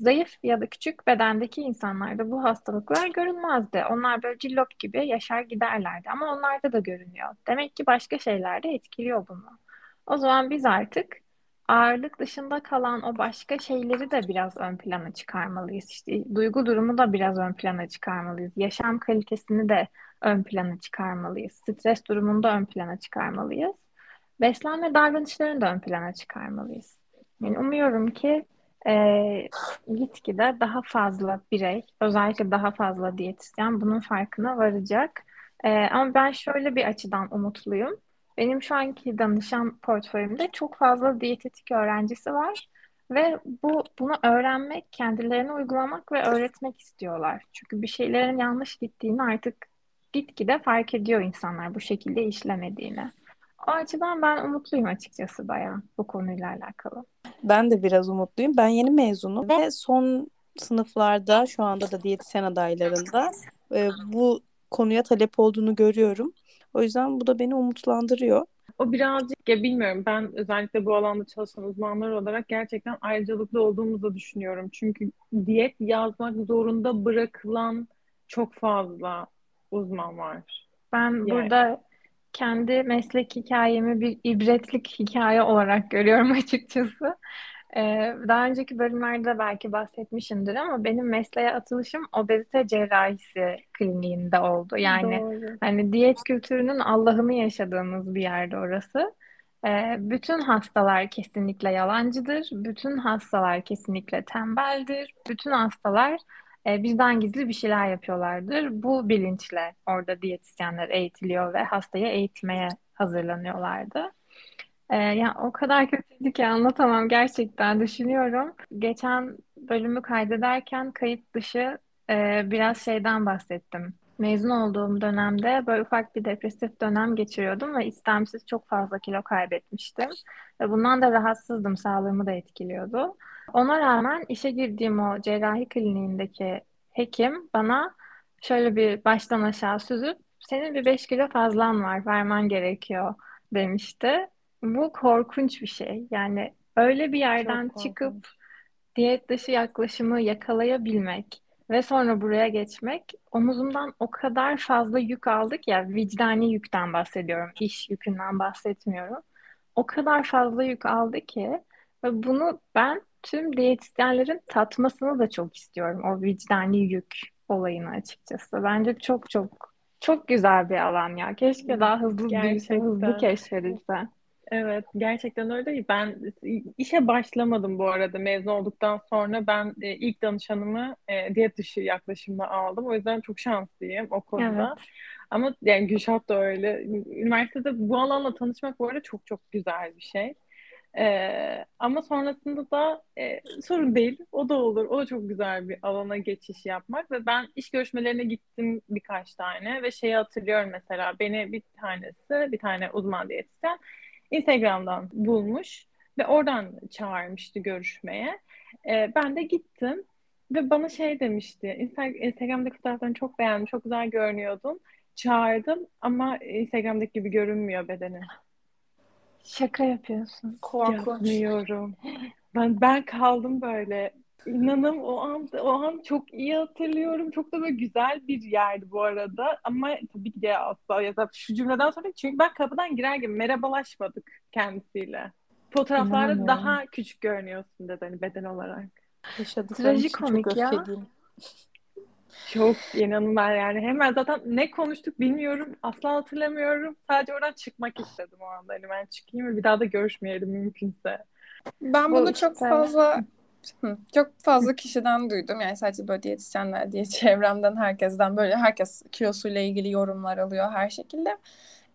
zayıf ya da küçük bedendeki insanlarda bu hastalıklar görünmezdi. Onlar böyle cillop gibi yaşar giderlerdi ama onlarda da görünüyor. Demek ki başka şeyler de etkiliyor bunu. O zaman biz artık ağırlık dışında kalan o başka şeyleri de biraz ön plana çıkarmalıyız. İşte duygu durumu da biraz ön plana çıkarmalıyız. Yaşam kalitesini de ön plana çıkarmalıyız. Stres durumunu da ön plana çıkarmalıyız. Beslenme davranışlarını da ön plana çıkarmalıyız. Yani umuyorum ki e, gitgide daha fazla birey, özellikle daha fazla diyetisyen bunun farkına varacak. E, ama ben şöyle bir açıdan umutluyum. Benim şu anki danışan portföyümde çok fazla diyetetik öğrencisi var ve bu bunu öğrenmek, kendilerine uygulamak ve öğretmek istiyorlar. Çünkü bir şeylerin yanlış gittiğini artık gitgide fark ediyor insanlar bu şekilde işlemediğini. O açıdan ben umutluyum açıkçası bayağı bu konuyla alakalı. Ben de biraz umutluyum. Ben yeni mezunum ve son sınıflarda şu anda da diyetisyen adaylarında e, bu konuya talep olduğunu görüyorum. O yüzden bu da beni umutlandırıyor. O birazcık ya bilmiyorum ben özellikle bu alanda çalışan uzmanlar olarak gerçekten ayrıcalıklı olduğumuzu düşünüyorum. Çünkü diyet yazmak zorunda bırakılan çok fazla uzman var. Ben yani. burada kendi meslek hikayemi bir ibretlik hikaye olarak görüyorum *laughs* açıkçası. Ee, daha önceki bölümlerde belki bahsetmişimdir ama benim mesleğe atılışım obezite cerrahisi kliniğinde oldu. Yani Doğru. hani diyet kültürünün Allah'ını yaşadığımız bir yerde orası. Ee, bütün hastalar kesinlikle yalancıdır. Bütün hastalar kesinlikle tembeldir. Bütün hastalar e, bizden gizli bir şeyler yapıyorlardır. Bu bilinçle orada diyetisyenler eğitiliyor ve hastayı eğitmeye hazırlanıyorlardı. E, yani o kadar kötüydü ki anlatamam gerçekten düşünüyorum. Geçen bölümü kaydederken kayıt dışı e, biraz şeyden bahsettim. Mezun olduğum dönemde böyle ufak bir depresif dönem geçiriyordum ve istemsiz çok fazla kilo kaybetmiştim. Ve bundan da rahatsızdım, sağlığımı da etkiliyordu. Ona rağmen işe girdiğim o cerrahi kliniğindeki hekim bana şöyle bir baştan aşağı süzüp senin bir 5 kilo fazlan var, vermen gerekiyor demişti. Bu korkunç bir şey. Yani öyle bir yerden çıkıp diyet dışı yaklaşımı yakalayabilmek ve sonra buraya geçmek omuzumdan o kadar fazla yük aldık ya vicdani yükten bahsediyorum. iş yükünden bahsetmiyorum. O kadar fazla yük aldı ki ve bunu ben tüm diyetisyenlerin tatmasını da çok istiyorum. O vicdani yük olayını açıkçası. Bence çok çok çok güzel bir alan ya. Keşke daha hızlı büyüse, hızlı keşfedilse. Evet, gerçekten öyle. Ben işe başlamadım bu arada mezun olduktan sonra. Ben e, ilk danışanımı e, diyet dışı yaklaşımla aldım. O yüzden çok şanslıyım o konuda. Evet. Ama yani Gülşah da öyle. Üniversitede bu alanla tanışmak bu arada çok çok güzel bir şey. Ee, ama sonrasında da e, sorun değil. O da olur. O da çok güzel bir alana geçiş yapmak. Ve ben iş görüşmelerine gittim birkaç tane. Ve şeyi hatırlıyorum mesela. Beni bir tanesi, bir tane uzman diyetisyen Instagram'dan bulmuş. Ve oradan çağırmıştı görüşmeye. Ee, ben de gittim. Ve bana şey demişti. Instagram'daki fotoğraflarını çok beğendim. Çok güzel görünüyordun. Çağırdım ama Instagram'daki gibi görünmüyor bedeni. Şaka yapıyorsun. Korkunç. Yapmıyorum. Ben ben kaldım böyle. İnanın o an o an çok iyi hatırlıyorum. Çok da böyle güzel bir yerdi bu arada. Ama tabii ki de asla ya da şu cümleden sonra çünkü ben kapıdan girer gibi merhabalaşmadık kendisiyle. Fotoğraflarda daha küçük görünüyorsun dedi hani beden olarak. Trajikomik ya. Çok inanılmaz yani. Hemen zaten ne konuştuk bilmiyorum. Asla hatırlamıyorum. Sadece oradan çıkmak istedim o anda. Hani ben çıkayım ve bir daha da görüşmeyelim mümkünse. Ben bunu Bu çok işte... fazla çok fazla kişiden duydum. Yani sadece böyle diyetisyenler diye *laughs* çevremden herkesten böyle herkes kilosuyla ilgili yorumlar alıyor her şekilde.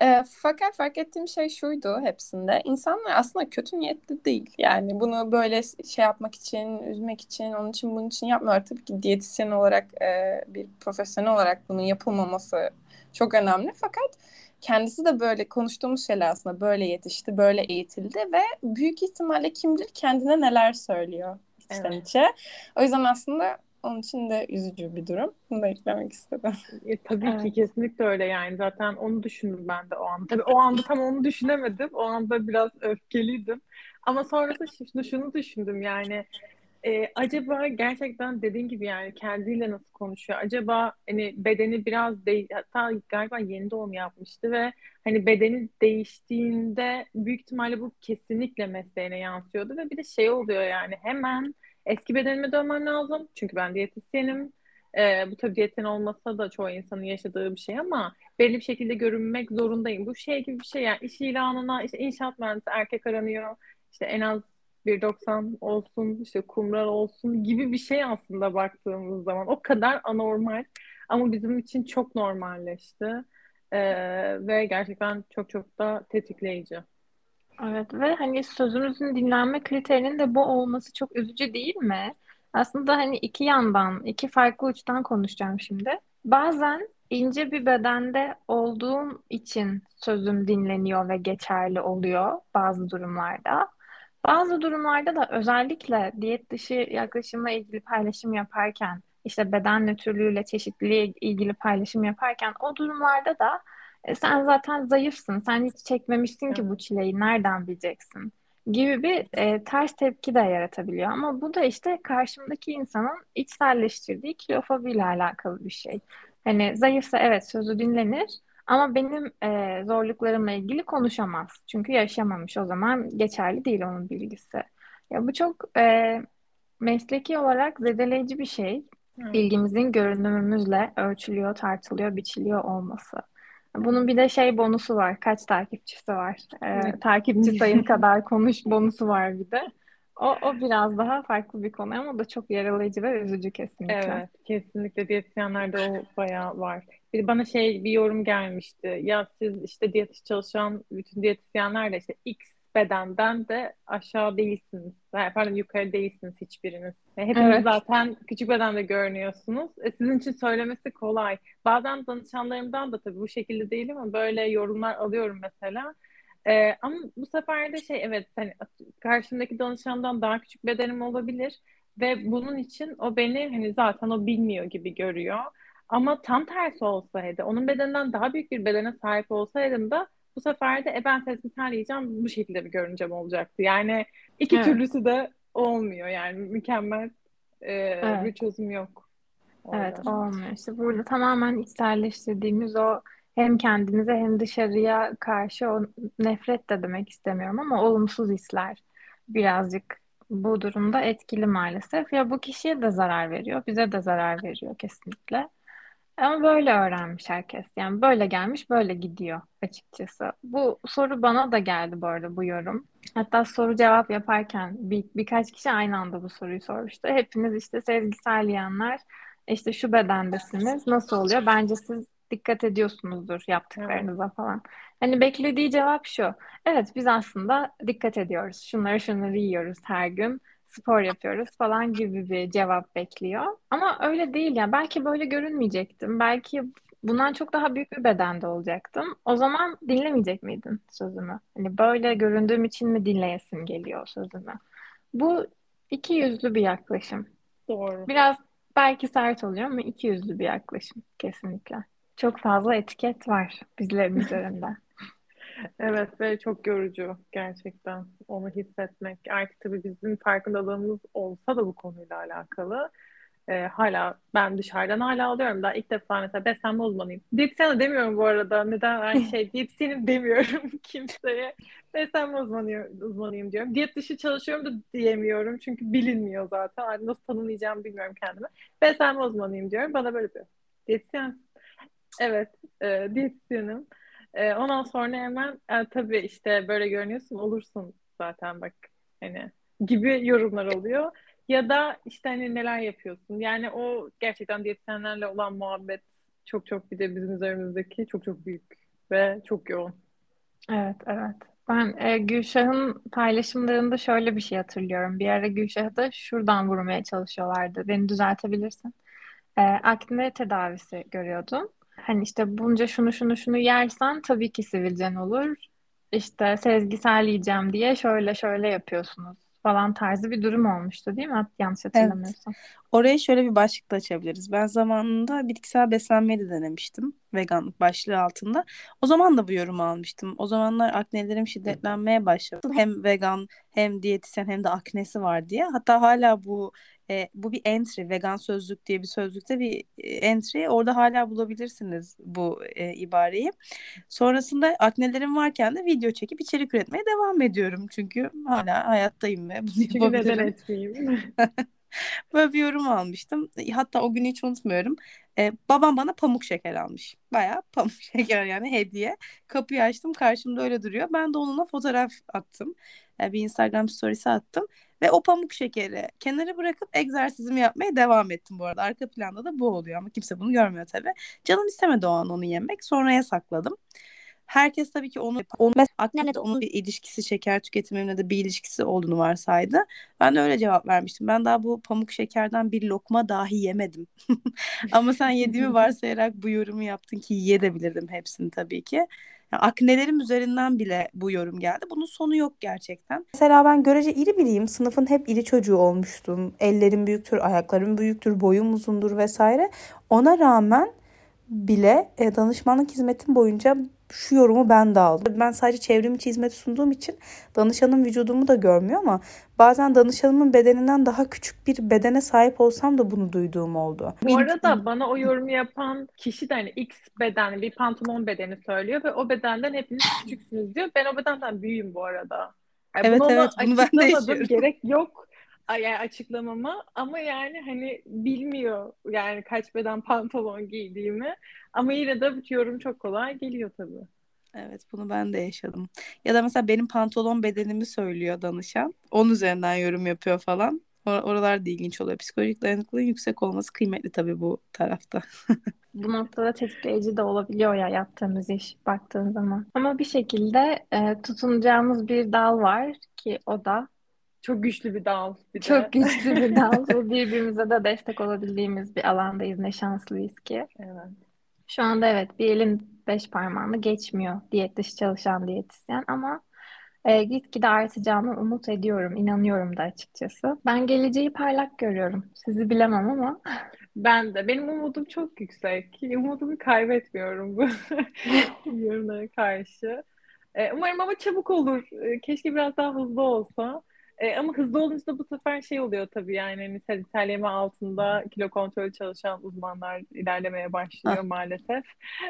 E, fakat fark ettiğim şey şuydu hepsinde. İnsanlar aslında kötü niyetli değil. Yani bunu böyle şey yapmak için, üzmek için, onun için bunun için yapmıyorlar. Tabii ki diyetisyen olarak, e, bir profesyonel olarak bunun yapılmaması çok önemli. Fakat kendisi de böyle konuştuğumuz şeyler aslında böyle yetişti, böyle eğitildi ve büyük ihtimalle kimdir kendine neler söylüyor içten evet. içe. O yüzden aslında onun için de üzücü bir durum. Bunu da eklemek istedim. E, tabii evet. ki kesinlikle öyle yani. Zaten onu düşündüm ben de o anda. Tabii o anda tam onu düşünemedim. O anda biraz öfkeliydim. Ama sonrasında şunu, şunu düşündüm yani e, acaba gerçekten dediğin gibi yani kendiyle nasıl konuşuyor? Acaba hani bedeni biraz değil hatta galiba yeni doğum yapmıştı ve hani bedeni değiştiğinde büyük ihtimalle bu kesinlikle mesleğine yansıyordu ve bir de şey oluyor yani hemen eski bedenime dönmem lazım. Çünkü ben diyetisyenim. E, bu tabii diyetisyen olmasa da çoğu insanın yaşadığı bir şey ama belli bir şekilde görünmek zorundayım. Bu şey gibi bir şey yani iş ilanına işte inşaat mühendisi erkek aranıyor. İşte en az 1.90 olsun, işte kumral olsun gibi bir şey aslında baktığımız zaman. O kadar anormal ama bizim için çok normalleşti. Ee, ve gerçekten çok çok da tetikleyici. Evet ve hani sözümüzün dinlenme kriterinin de bu olması çok üzücü değil mi? Aslında hani iki yandan, iki farklı uçtan konuşacağım şimdi. Bazen ince bir bedende olduğum için sözüm dinleniyor ve geçerli oluyor bazı durumlarda. Bazı durumlarda da özellikle diyet dışı yaklaşımla ilgili paylaşım yaparken, işte beden nötrlüğüyle çeşitliliğe ilgili paylaşım yaparken o durumlarda da e, sen zaten zayıfsın, sen hiç çekmemişsin ki bu çileyi, nereden bileceksin? gibi bir e, ters tepki de yaratabiliyor. Ama bu da işte karşımdaki insanın içselleştirdiği kilofobiyle alakalı bir şey. Hani zayıfsa evet sözü dinlenir ama benim e, zorluklarımla ilgili konuşamaz. Çünkü yaşamamış o zaman geçerli değil onun bilgisi. Ya bu çok e, mesleki olarak zedeleyici bir şey. Evet. Bilgimizin görünümümüzle ölçülüyor, tartılıyor, biçiliyor olması. Bunun bir de şey bonusu var. Kaç takipçisi var? Ee, takipçi sayın kadar konuş bonusu var bir de. O, o biraz daha farklı bir konu ama o da çok yaralayıcı ve üzücü kesinlikle. Evet, kesinlikle diyetisyenlerde o bayağı var. Bir bana şey bir yorum gelmişti. Ya siz işte diyet çalışan bütün diyetisyenler de işte X bedenden de aşağı değilsiniz. Pardon yukarı değilsiniz hiçbiriniz. Hepiniz evet. zaten küçük bedende görünüyorsunuz. E, sizin için söylemesi kolay. Bazen danışanlarımdan da tabii bu şekilde değil ama böyle yorumlar alıyorum mesela. Ee, ama bu sefer de şey evet hani karşımdaki danışandan daha küçük bedenim olabilir ve bunun için o beni hani zaten o bilmiyor gibi görüyor. Ama tam tersi olsaydı, onun bedeninden daha büyük bir bedene sahip olsaydım da bu sefer de e ben sezgisel yiyeceğim bu şekilde bir görüncem olacaktı. Yani iki evet. türlüsü de olmuyor yani mükemmel e, evet. bir çözüm yok. Orada. Evet olmuyor. İşte burada tamamen içselleştirdiğimiz o hem kendimize hem dışarıya karşı o nefret de demek istemiyorum ama olumsuz hisler birazcık bu durumda etkili maalesef. Ya bu kişiye de zarar veriyor, bize de zarar veriyor kesinlikle. Ama böyle öğrenmiş herkes. Yani böyle gelmiş, böyle gidiyor açıkçası. Bu soru bana da geldi bu arada bu yorum. Hatta soru cevap yaparken bir, birkaç kişi aynı anda bu soruyu sormuştu. Hepiniz işte sezgisel yiyenler işte şu bedendesiniz. Nasıl oluyor? Bence siz dikkat ediyorsunuzdur yaptıklarınıza evet. falan. Hani beklediği cevap şu. Evet biz aslında dikkat ediyoruz. Şunları şunları yiyoruz her gün spor yapıyoruz falan gibi bir cevap bekliyor. Ama öyle değil yani. Belki böyle görünmeyecektim. Belki bundan çok daha büyük bir bedende olacaktım. O zaman dinlemeyecek miydin sözümü? Hani böyle göründüğüm için mi dinleyesin geliyor sözümü? Bu iki yüzlü bir yaklaşım. Doğru. Biraz belki sert oluyor ama iki yüzlü bir yaklaşım kesinlikle. Çok fazla etiket var bizlerin üzerinde. *laughs* Evet ve çok yorucu gerçekten onu hissetmek. Artık tabii bizim farkındalığımız olsa da bu konuyla alakalı e, hala ben dışarıdan hala alıyorum. Daha ilk defa mesela beslenme uzmanıyım. Diyetisyen demiyorum bu arada. Neden aynı şey? *laughs* Diyetisyenim demiyorum *laughs* kimseye. Beslenme uzmanıyım, uzmanıyım diyorum. Diyet dışı çalışıyorum da diyemiyorum. Çünkü bilinmiyor zaten. Nasıl tanımlayacağımı bilmiyorum kendime. Beslenme uzmanıyım diyorum. Bana böyle diyor. Diyetisyen. Evet. E, diyetisyenim. E, ondan sonra hemen e, tabii işte böyle görünüyorsun olursun zaten bak hani gibi yorumlar oluyor. Ya da işte hani neler yapıyorsun. Yani o gerçekten diyetisyenlerle olan muhabbet çok çok bir de bizim üzerimizdeki çok çok büyük ve çok yoğun. Evet, evet. Ben e, Gülşah'ın paylaşımlarında şöyle bir şey hatırlıyorum. Bir ara Gülşah'ı da şuradan vurmaya çalışıyorlardı. Beni düzeltebilirsin. E, akne tedavisi görüyordum. Hani işte bunca şunu şunu şunu yersen tabii ki sivilcen olur. İşte sezgisel yiyeceğim diye şöyle şöyle yapıyorsunuz falan tarzı bir durum olmuştu değil mi? Yanlış hatırlamıyorsam. Evet. Oraya şöyle bir başlık da açabiliriz. Ben zamanında bitkisel beslenmeyi de denemiştim. Veganlık başlığı altında. O zaman da bu yorumu almıştım. O zamanlar aknelerim şiddetlenmeye başladı. Hem vegan hem diyetisyen hem de aknesi var diye. Hatta hala bu e, bu bir entry. Vegan sözlük diye bir sözlükte bir e, entry. Orada hala bulabilirsiniz bu e, ibareyi. Sonrasında aknelerim varken de video çekip içerik üretmeye devam ediyorum. Çünkü hala hayattayım ve bunu Çünkü neden yapabilirim. etmeyeyim? *laughs* *laughs* Böyle bir yorum almıştım. Hatta o günü hiç unutmuyorum. Ee, babam bana pamuk şeker almış. Bayağı pamuk *laughs* şeker yani hediye. Kapıyı açtım karşımda öyle duruyor. Ben de onunla fotoğraf attım. Yani bir Instagram storiesi attım. Ve o pamuk şekeri kenara bırakıp egzersizimi yapmaya devam ettim bu arada. Arka planda da bu oluyor ama kimse bunu görmüyor tabii. Canım istemedi o an onu yemek. Sonraya sakladım. Herkes tabii ki onu, onu aknemle de onun bir ilişkisi şeker tüketimimle de bir ilişkisi olduğunu varsaydı. Ben de öyle cevap vermiştim. Ben daha bu pamuk şekerden bir lokma dahi yemedim. *laughs* Ama sen yediğimi *laughs* varsayarak bu yorumu yaptın ki yiyebilirdim hepsini tabii ki. Yani aknelerim üzerinden bile bu yorum geldi. Bunun sonu yok gerçekten. Mesela ben görece iri biriyim. Sınıfın hep iri çocuğu olmuştum. Ellerim büyüktür, ayaklarım büyüktür, boyum uzundur vesaire. Ona rağmen bile e, danışmanlık hizmetim boyunca şu yorumu ben de aldım. Ben sadece çevrim içi hizmet sunduğum için danışanın vücudumu da görmüyor ama bazen danışanımın bedeninden daha küçük bir bedene sahip olsam da bunu duyduğum oldu. Bu arada bana o yorumu yapan kişi de hani X bedenli bir pantolon bedeni söylüyor ve o bedenden hepiniz küçüksünüz diyor. Ben o bedenden büyüğüm bu arada. Yani Evet bunu evet bunu ben de yaşıyorum. Gerek yok yani açıklamama ama yani hani bilmiyor yani kaç beden pantolon giydiğimi ama yine de bu yorum çok kolay geliyor tabii. Evet bunu ben de yaşadım. Ya da mesela benim pantolon bedenimi söylüyor danışan. Onun üzerinden yorum yapıyor falan. Or- oralar da ilginç oluyor. Psikolojik dayanıklılığın yüksek olması kıymetli tabii bu tarafta. *laughs* Bu noktada tetikleyici de olabiliyor ya yaptığımız iş baktığın zaman. Ama bir şekilde e, tutunacağımız bir dal var ki o da Çok güçlü bir dal bir de. çok güçlü bir *laughs* dal birbirimize de destek olabildiğimiz bir alandayız. Ne şanslıyız ki. Evet. Şu anda evet bir elin beş parmağını geçmiyor diyet dışı çalışan diyetisyen ama e, gitgide artacağını umut ediyorum, inanıyorum da açıkçası. Ben geleceği parlak görüyorum. Sizi bilemem ama Ben de. Benim umudum çok yüksek. Umudumu kaybetmiyorum bu *laughs* yorumlara karşı. Ee, umarım ama çabuk olur. Ee, keşke biraz daha hızlı olsa. Ee, ama hızlı olunca da bu sefer şey oluyor tabii yani mesela İtalyanma altında kilo kontrolü çalışan uzmanlar ilerlemeye başlıyor maalesef.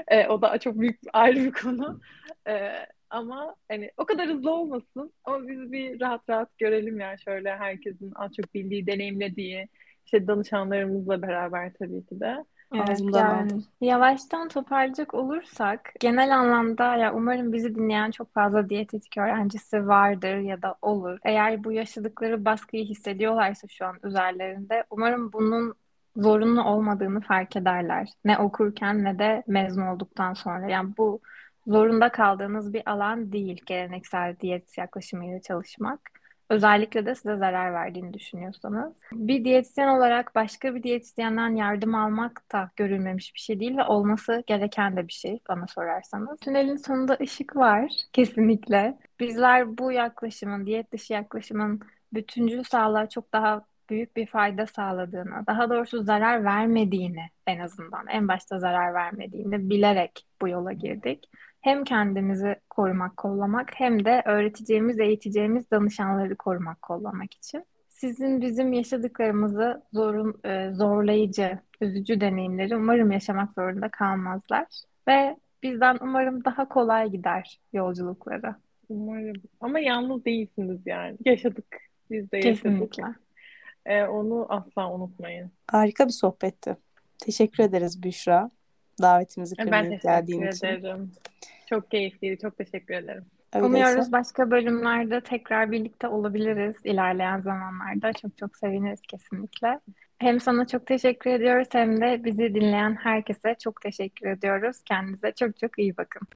Ee, o da çok büyük ayrı bir konu. Ee, ama hani o kadar hızlı olmasın ama biz bir rahat rahat görelim yani şöyle herkesin az çok bildiği, deneyimlediği işte danışanlarımızla beraber tabii ki de. Evet, Ağzımdan yani aldım. yavaştan toparlayacak olursak genel anlamda ya umarım bizi dinleyen çok fazla diyetetik öğrencisi vardır ya da olur. Eğer bu yaşadıkları baskıyı hissediyorlarsa şu an üzerlerinde umarım bunun zorunlu olmadığını fark ederler. Ne okurken ne de mezun olduktan sonra. Yani bu zorunda kaldığınız bir alan değil geleneksel diyet yaklaşımıyla çalışmak. Özellikle de size zarar verdiğini düşünüyorsanız. Bir diyetisyen olarak başka bir diyetisyenden yardım almak da görülmemiş bir şey değil ve olması gereken de bir şey bana sorarsanız. Tünelin sonunda ışık var kesinlikle. Bizler bu yaklaşımın, diyet dışı yaklaşımın bütüncül sağlığa çok daha büyük bir fayda sağladığını, daha doğrusu zarar vermediğini en azından, en başta zarar vermediğini bilerek bu yola girdik hem kendimizi korumak, kollamak hem de öğreteceğimiz, eğiteceğimiz danışanları korumak, kollamak için. Sizin bizim yaşadıklarımızı zorun, e, zorlayıcı, üzücü deneyimleri umarım yaşamak zorunda kalmazlar. Ve bizden umarım daha kolay gider yolculukları. Umarım. Ama yalnız değilsiniz yani. Yaşadık. Biz de yaşadık. Kesinlikle. Ee, onu asla unutmayın. Harika bir sohbetti. Teşekkür ederiz Büşra. Davetimizi Ben kırmayıp geldiğin teşekkür için. Çok keyifliydi. Çok teşekkür ederim. Öyleyse Umuyoruz başka bölümlerde tekrar birlikte olabiliriz ilerleyen zamanlarda. Çok çok seviniriz kesinlikle. Hem sana çok teşekkür ediyoruz hem de bizi dinleyen herkese çok teşekkür ediyoruz. Kendinize çok çok iyi bakın.